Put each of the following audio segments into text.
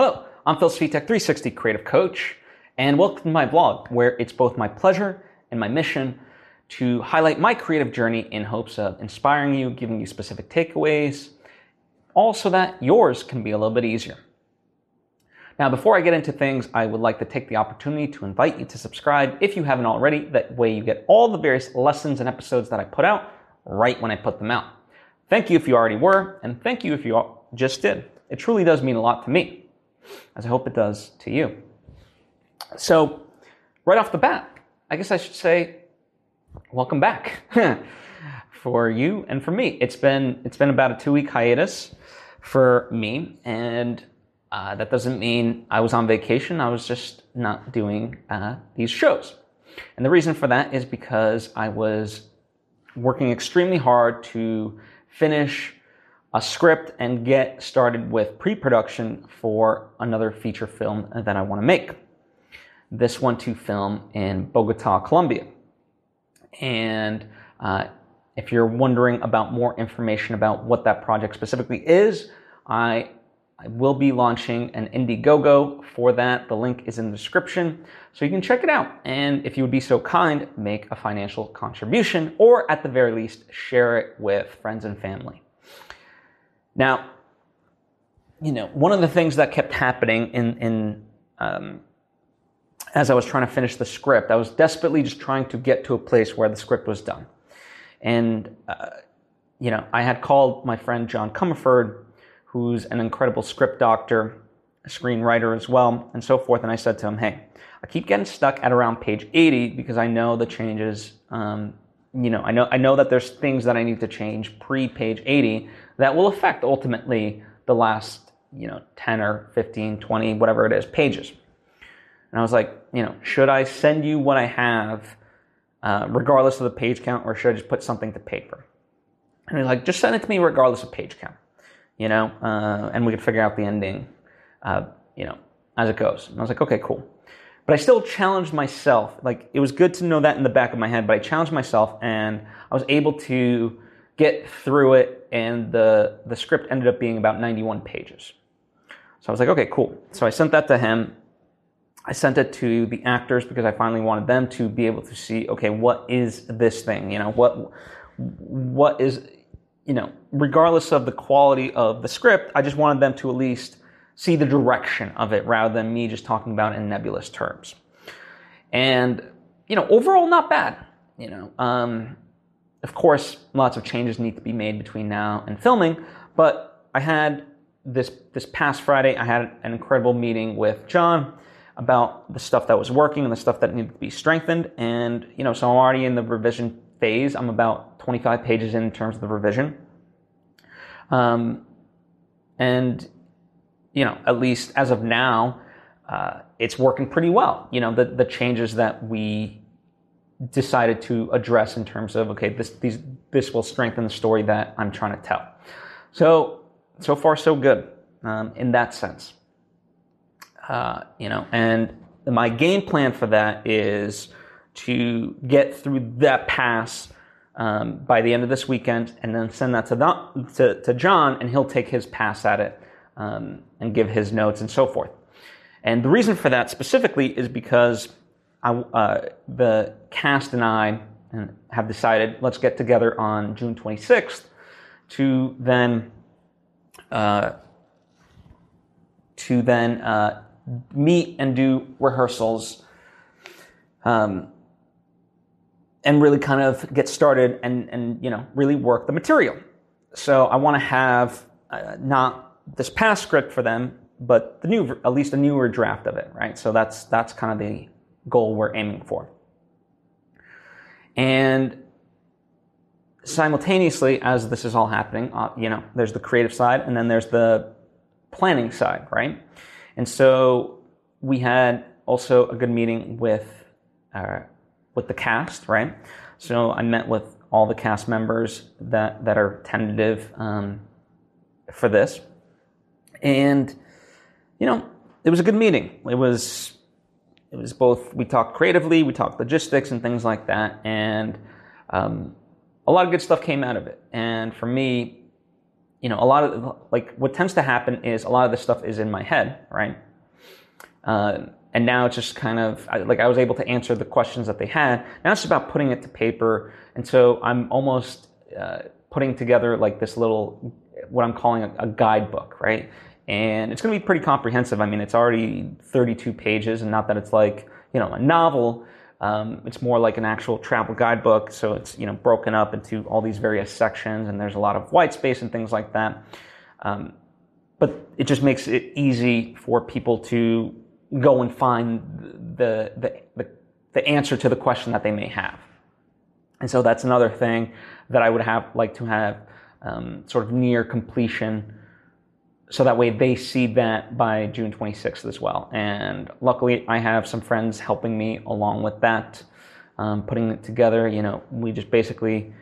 Hello, I'm Phil Svitek360 Creative Coach, and welcome to my blog, where it's both my pleasure and my mission to highlight my creative journey in hopes of inspiring you, giving you specific takeaways, all so that yours can be a little bit easier. Now, before I get into things, I would like to take the opportunity to invite you to subscribe if you haven't already. That way, you get all the various lessons and episodes that I put out right when I put them out. Thank you if you already were, and thank you if you just did. It truly does mean a lot to me, as I hope it does to you. So, right off the bat, I guess I should say, welcome back for you and for me. It's been it's been about a two week hiatus for me, and uh, that doesn't mean I was on vacation. I was just not doing uh, these shows, and the reason for that is because I was working extremely hard to finish a script and get started with pre-production for another feature film that I want to make. This one to film in Bogota, Colombia. And uh, if you're wondering about more information about what that project specifically is, I, I will be launching an Indiegogo for that. The link is in the description, so you can check it out. And if you would be so kind, make a financial contribution, or at the very least, share it with friends and family. Now, you know, one of the things that kept happening in, in um, as I was trying to finish the script, I was desperately just trying to get to a place where the script was done. And, uh, you know, I had called my friend John Comerford, who's an incredible script doctor, a screenwriter as well, and so forth. And I said to him, hey, I keep getting stuck at around page 80 because I know the changes, um, you know, I know, I know that there's things that I need to change pre page 80 that will affect ultimately the last, you know, 10 or 15, 20, whatever it is, pages. And I was like, you know, should I send you what I have, uh, regardless of the page count, or should I just put something to paper? And he's like, just send it to me regardless of page count, you know, uh, and we could figure out the ending, uh, you know, as it goes. And I was like, okay, cool. But I still challenged myself. Like, it was good to know that in the back of my head, but I challenged myself and I was able to get through it, and the, the script ended up being about 91 pages. So I was like, okay, cool. So I sent that to him I sent it to the actors because I finally wanted them to be able to see, okay, what is this thing? You know, what what is you know, regardless of the quality of the script, I just wanted them to at least see the direction of it rather than me just talking about in nebulous terms. And you know, overall, not bad. You know, um, of course, lots of changes need to be made between now and filming, but I had this this past Friday, I had an incredible meeting with John about the stuff that was working and the stuff that needed to be strengthened. And, you know, so I'm already in the revision phase. I'm about 25 pages in, terms of the revision. Um, and, you know, at least as of now, uh, it's working pretty well. You know, the, the changes that we decided to address in terms of, okay, this, these, this will strengthen the story that I'm trying to tell. So, so far, so good um, in that sense. Uh, you know, and my game plan for that is to get through that pass um, by the end of this weekend, and then send that to, the, to, to John, and he'll take his pass at it um, and give his notes and so forth. And the reason for that specifically is because I, uh, the cast and I have decided let's get together on June 26th to then uh, to then uh, meet and do rehearsals um, and really kind of get started and, and you know really work the material. So i want to have uh, not this past script for them but the new at least a newer draft of it right? So that's that's kind of the goal we're aiming for and simultaneously as this is all happening uh, you know there's the creative side and then there's the planning side right and so we had also a good meeting with uh, with the cast, right? So I met with all the cast members that that are tentative um, for this, and you know it was a good meeting. It was it was both we talked creatively, we talked logistics and things like that, and um, a lot of good stuff came out of it. And for me, you know, a lot of like what tends to happen is a lot of this stuff is in my head, right? Uh, and now it's just kind of like I was able to answer the questions that they had. Now it's about putting it to paper, and so I'm almost uh, putting together like this little what I'm calling a, a guidebook, right? And it's going to be pretty comprehensive. I mean, it's already 32 pages, and not that it's like you know a novel. Um, it's more like an actual travel guidebook, so it's you know broken up into all these various sections, and there's a lot of white space and things like that. Um, but it just makes it easy for people to go and find the, the, the, the answer to the question that they may have. And so that's another thing that I would have like to have um, sort of near completion so that way they see that by June 26th as well. And luckily, I have some friends helping me along with that, um, putting it together. You know, we just basically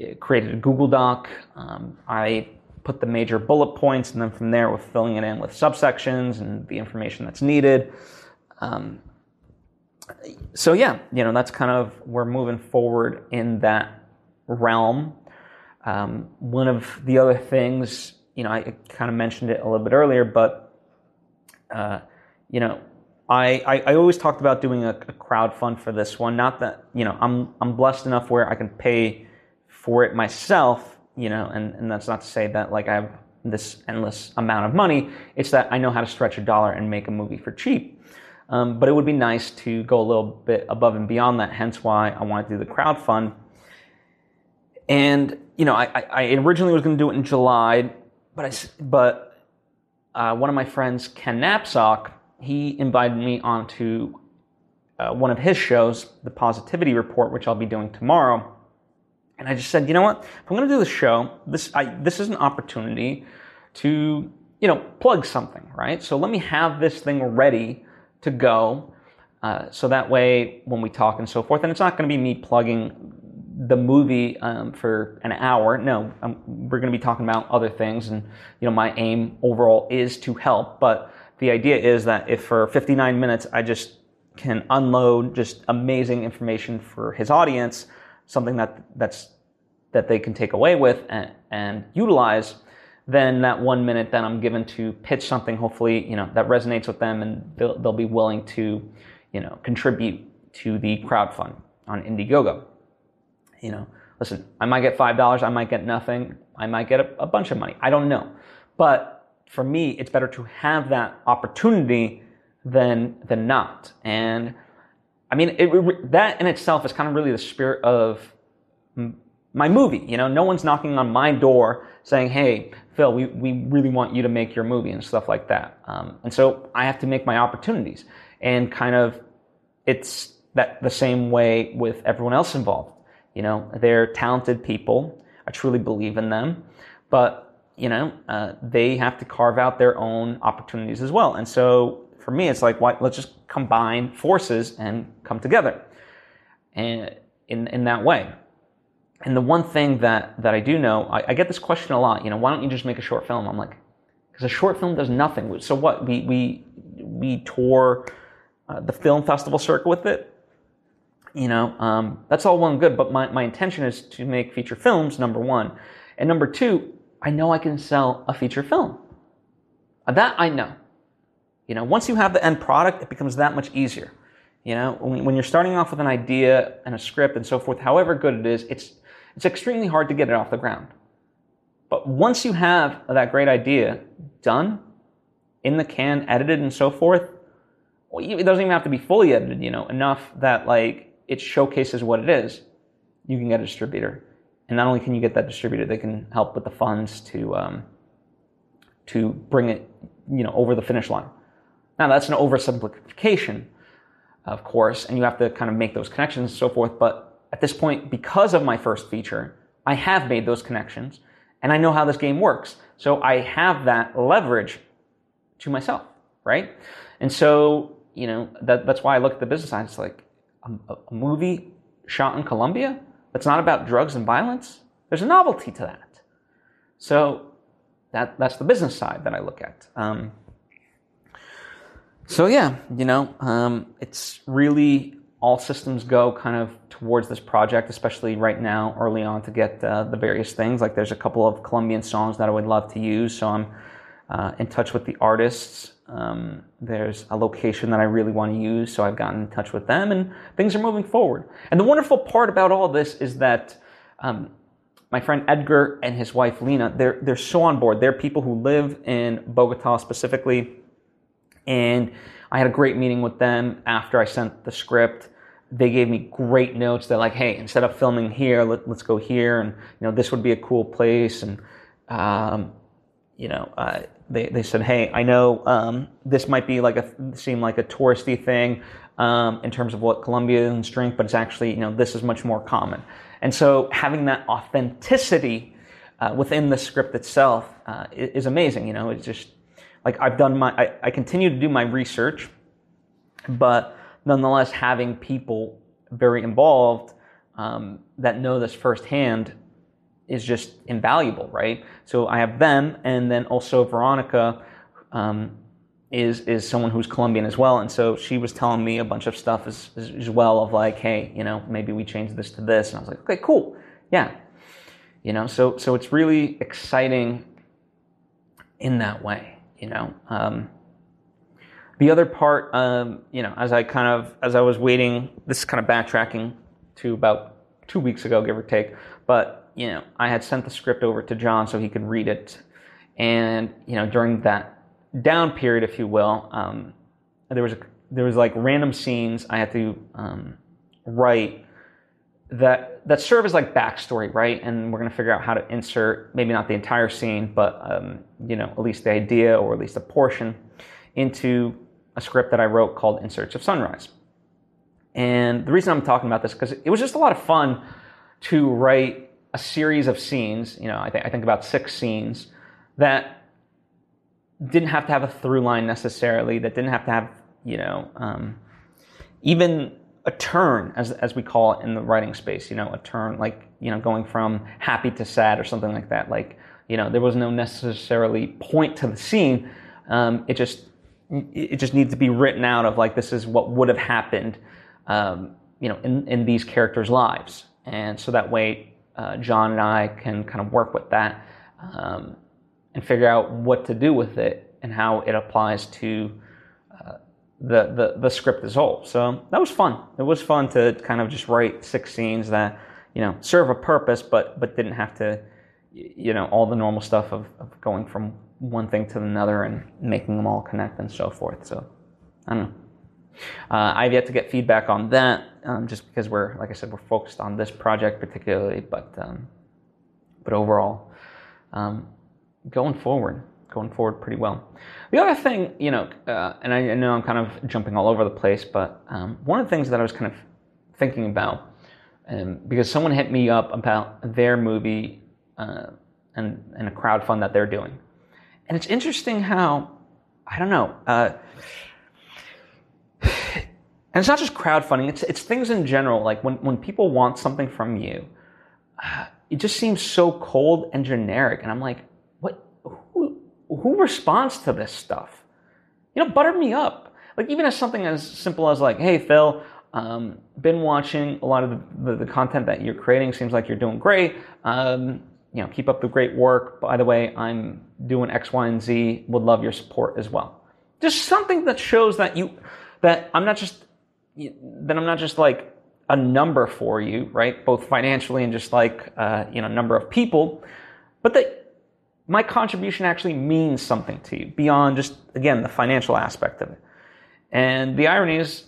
uh, created a Google Doc. Um, I put the major bullet points, and then from there, we're filling it in with subsections and the information that's needed. Um, so yeah, you know, that's kind of we're moving forward in that realm. Um, one of the other things, you know, I kind of mentioned it a little bit earlier, but uh, you know, I, I, I, always talked about doing a, a crowd fund for this one. Not that you know, I'm I'm blessed enough where I can pay for it myself, you know, and, and that's not to say that like I have this endless amount of money. It's that I know how to stretch a dollar and make a movie for cheap. Um, but it would be nice to go a little bit above and beyond that. Hence why I want to do the crowd fund. And you know, I, I originally was going to do it in July, but I but uh, one of my friends, Ken Napzok, he invited me onto uh, one of his shows, The Positivity Report, which I'll be doing tomorrow. And I just said, you know what? If I'm going to do this show, this I, this is an opportunity to you know plug something, right? So let me have this thing ready to go, uh, so that way when we talk and so forth, and it's not going to be me plugging the movie um, for an hour. No, um, we're going to be talking about other things, and you know my aim overall is to help. But the idea is that if for 59 minutes I just can unload just amazing information for his audience something that that's that they can take away with and, and utilize, then that one minute that I'm given to pitch something, hopefully, you know, that resonates with them and they'll, they'll be willing to, you know, contribute to the crowd fund on Indiegogo. You know, listen, I might get $5, I might get nothing, I might get a, a bunch of money. I don't know. But for me, it's better to have that opportunity than, than not. And I mean, it, that in itself is kind of really the spirit of my movie. You know, no one's knocking on my door saying, "Hey, Phil, we, we really want you to make your movie" and stuff like that. Um, and so I have to make my opportunities, and kind of it's that the same way with everyone else involved. You know, they're talented people. I truly believe in them, but you know, uh, they have to carve out their own opportunities as well. And so for me, it's like, why, let's just combine forces and come together and in, in that way. And the one thing that, that I do know, I, I get this question a lot, you know, why don't you just make a short film? I'm like, because a short film does nothing. So what? We, we, we tour uh, the film festival circuit with it. You know, um, that's all well and good, but my, my intention is to make feature films, number one. And number two, I know I can sell a feature film. That I know. You know, once you have the end product, it becomes that much easier. You know, when, when you're starting off with an idea and a script and so forth, however good it is, it's, it's extremely hard to get it off the ground. But once you have that great idea done, in the can, edited and so forth, well, it doesn't even have to be fully edited, you know, enough that like it showcases what it is. You can get a distributor. And not only can you get that distributor, they can help with the funds to, um, to bring it, you know, over the finish line. Now, that's an oversimplification, of course, and you have to kind of make those connections and so forth. But at this point, because of my first feature, I have made those connections and I know how this game works. So I have that leverage to myself, right? And so, you know, that, that's why I look at the business side. It's like a, a movie shot in Colombia that's not about drugs and violence. There's a novelty to that. So that, that's the business side that I look at. Um, so yeah, you know, um, it's really all systems go kind of towards this project, especially right now, early on, to get uh, the various things. Like there's a couple of Colombian songs that I would love to use, so I'm uh, in touch with the artists. Um, there's a location that I really want to use, so I've gotten in touch with them, and things are moving forward. And the wonderful part about all this is that um, my friend Edgar and his wife Lena, they're they're so on board. They're people who live in Bogota specifically, and I had a great meeting with them after I sent the script. They gave me great notes. They're like, "Hey, instead of filming here, let, us go here, and you know this would be a cool place." And um, you know, uh, they they said, "Hey, I know um, this might be like a seem like a touristy thing um, in terms of what Colombians drink, but it's actually you know this is much more common." And so having that authenticity uh, within the script itself uh, is, amazing. You know, it's just like I've done my, I, I continue to do my research, but nonetheless, having people very involved um, that know this firsthand is just invaluable, right? So I have them, and then also Veronica um, is is someone who's Colombian as well, and so she was telling me a bunch of stuff as, as well of like, hey, you know, maybe we change this to this, and I was like, okay, cool, yeah, you know, so so it's really exciting in that way you know. Um, the other part, um, you know, as I kind of as I was waiting, this is kind of backtracking to about two weeks ago, give or take. But you know, I had sent the script over to John so he could read it, and you know, during that down period, if you will, um, there was a, there was like random scenes I had to um, write that that serve as like backstory, right? And we're going to figure out how to insert maybe not the entire scene, but um, you know at least the idea or at least a portion into a script that I wrote called In Search of Sunrise. And the reason I'm talking about this because it was just a lot of fun to write a series of scenes. You know, I, th- I think about six scenes that didn't have to have a through line necessarily. That didn't have to have you know um, even a turn, as, as we call it in the writing space, you know, a turn, like, you know, going from happy to sad or something like that. Like, you know, there was no necessarily point to the scene. Um, it just, it just needs to be written out of like, this is what would have happened, um, you know, in, in these characters' lives. And so that way, uh, John and I can kind of work with that um, and figure out what to do with it and how it applies to the, the, the script as whole. So that was fun. It was fun to kind of just write six scenes that, you know, serve a purpose, but, but didn't have to, you know, all the normal stuff of, of going from one thing to another and making them all connect and so forth. So I don't know. Uh, I've yet to get feedback on that, um, just because we're, like I said, we're focused on this project particularly, but um, but overall, um, going forward, going forward pretty well. The other thing, you know, uh, and I, I, know I'm kind of jumping all over the place, but um, one of the things that I was kind of thinking about, um, because someone hit me up about their movie uh, and, and a crowd fund that they're doing. And it's interesting how, I don't know, uh, and it's not just crowdfunding, it's, it's things in general. Like when, when people want something from you, uh, it just seems so cold and generic. And I'm like, what? who responds to this stuff? You know, butter me up. Like even as something as simple as like, hey Phil, um, been watching a lot of the, the, the, content that you're creating. Seems like you're doing great. Um, you know, keep up the great work. By the way, I'm doing X, Y, and Z. Would love your support as well. Just something that shows that you, that I'm not just, that I'm not just like a number for you, right? Both financially and just like uh, you know, number of people, but that my contribution actually means something to you beyond just, again, the financial aspect of it. And the irony is,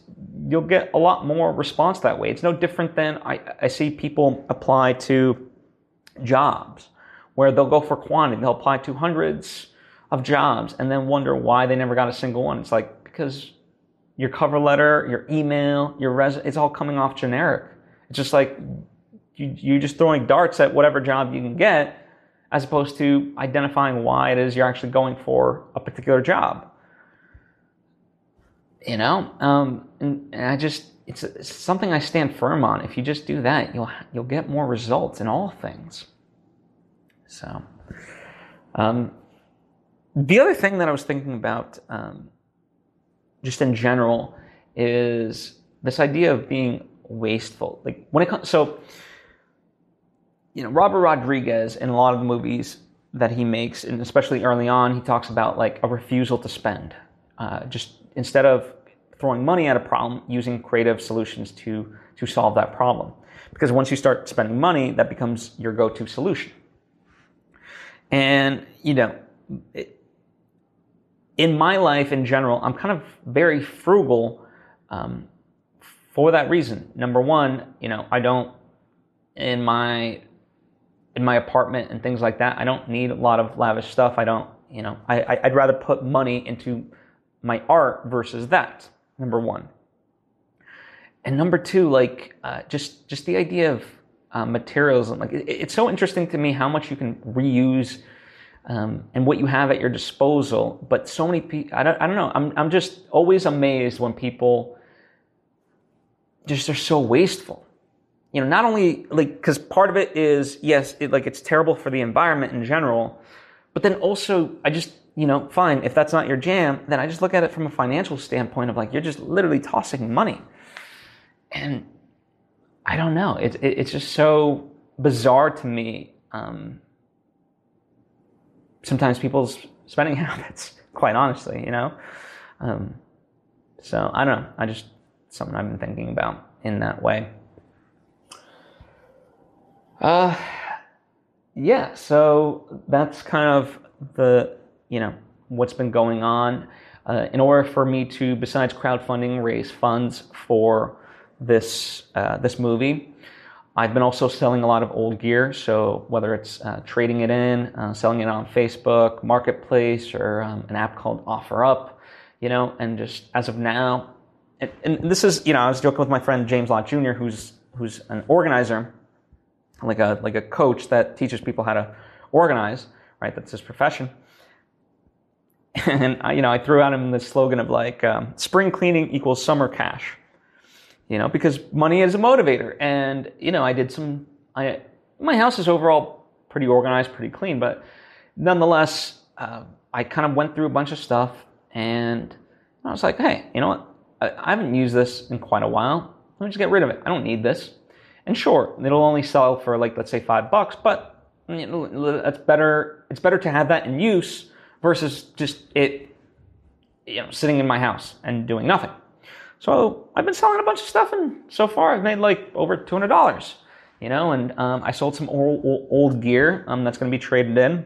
you'll get a lot more response that way. It's no different than I, I see people apply to jobs where they'll go for quantity. They'll apply to hundreds of jobs and then wonder why they never got a single one. It's like, because your cover letter, your email, your resume, it's all coming off generic. It's just like you, you're just throwing darts at whatever job you can get as opposed to identifying why it is you're actually going for a particular job. You know, um, and, and, I just it's, it's, something I stand firm on. If you just do that, you'll you'll get more results in all things. So, um, the other thing that I was thinking about, um, just in general, is this idea of being wasteful. Like when it comes, so you know, Robert Rodriguez in a lot of the movies that he makes, and especially early on, he talks about like a refusal to spend. Uh, just instead of throwing money at a problem, using creative solutions to to solve that problem. Because once you start spending money, that becomes your go-to solution. And you know, it, in my life in general, I'm kind of very frugal um, for that reason. Number one, you know, I don't in my in my apartment and things like that. I don't need a lot of lavish stuff. I don't, you know, I, I'd rather put money into my art versus that. Number one. And number two, like uh, just just the idea of uh, materials. Like it, it's so interesting to me how much you can reuse um, and what you have at your disposal. But so many people, I don't, I don't know. I'm I'm just always amazed when people just are so wasteful you know, not only like, because part of it is, yes, it, like it's terrible for the environment in general, but then also, I just, you know, fine, if that's not your jam, then I just look at it from a financial standpoint of like, you're just literally tossing money. And I don't know, it, it it's just so bizarre to me. Um, sometimes people's spending habits, quite honestly, you know? Um, so I don't know, I just, something I've been thinking about in that way. Uh, yeah, so that's kind of the, you know, what's been going on. Uh, in order for me to, besides crowdfunding, raise funds for this uh, this movie, I've been also selling a lot of old gear. So whether it's uh, trading it in, uh, selling it on Facebook Marketplace, or um, an app called OfferUp, you know, and just as of now, and, and this is, you know, I was joking with my friend James Lott Jr., who's who's an organizer like a like a coach that teaches people how to organize, right? That's his profession. And I, you know, I threw out him the slogan of like um, spring cleaning equals summer cash, you know, because money is a motivator. And you know, I did some. I my house is overall pretty organized, pretty clean, but nonetheless, uh, I kind of went through a bunch of stuff, and I was like, hey, you know what? I, I haven't used this in quite a while. Let me just get rid of it. I don't need this. And sure, it'll only sell for like let's say five bucks, but you know, that's better. It's better to have that in use versus just it, you know, sitting in my house and doing nothing. So I've been selling a bunch of stuff, and so far I've made like over two hundred dollars. You know, and um, I sold some old, old, old gear um, that's going to be traded in.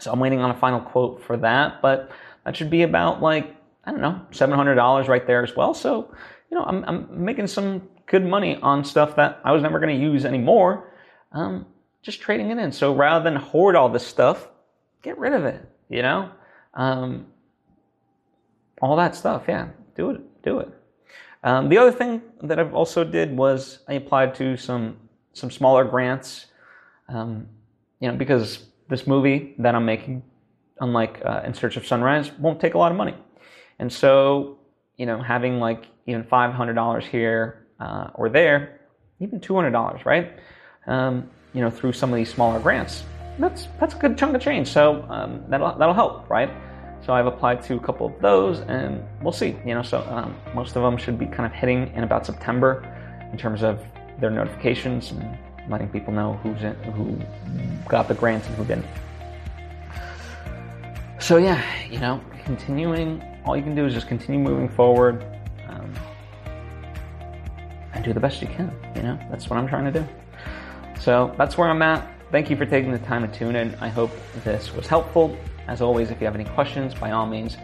So I'm waiting on a final quote for that, but that should be about like I don't know, seven hundred dollars right there as well. So you know, I'm, I'm making some good money on stuff that I was never going to use anymore, um, just trading it in. So rather than hoard all this stuff, get rid of it, you know? Um, all that stuff, yeah, do it, do it. Um, the other thing that I've also did was I applied to some some smaller grants, um, you know, because this movie that I'm making, unlike uh, In Search of Sunrise, won't take a lot of money, and so you know, having like even five hundred dollars here uh, or there, even $200, right? Um, you know, through some of these smaller grants. That's that's a good chunk of change. So um, that'll that'll help, right? So I've applied to a couple of those, and we'll see. You know, so um, most of them should be kind of hitting in about September, in terms of their notifications and letting people know who's in, who got the grants and who didn't. So yeah, you know, continuing. All you can do is just continue moving forward and do the best you can. You know, that's what I'm trying to do. So that's where I'm at. Thank you for taking the time to tune in. I hope this was helpful. As always, if you have any questions, by all means,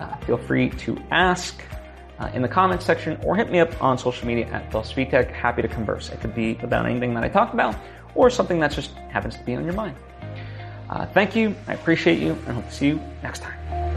uh, feel free to ask uh, in the comments section or hit me up on social media at Phil. Happy to converse. It could be about anything that I talked about or something that just happens to be on your mind. Uh, thank you. I appreciate you and hope to see you next time.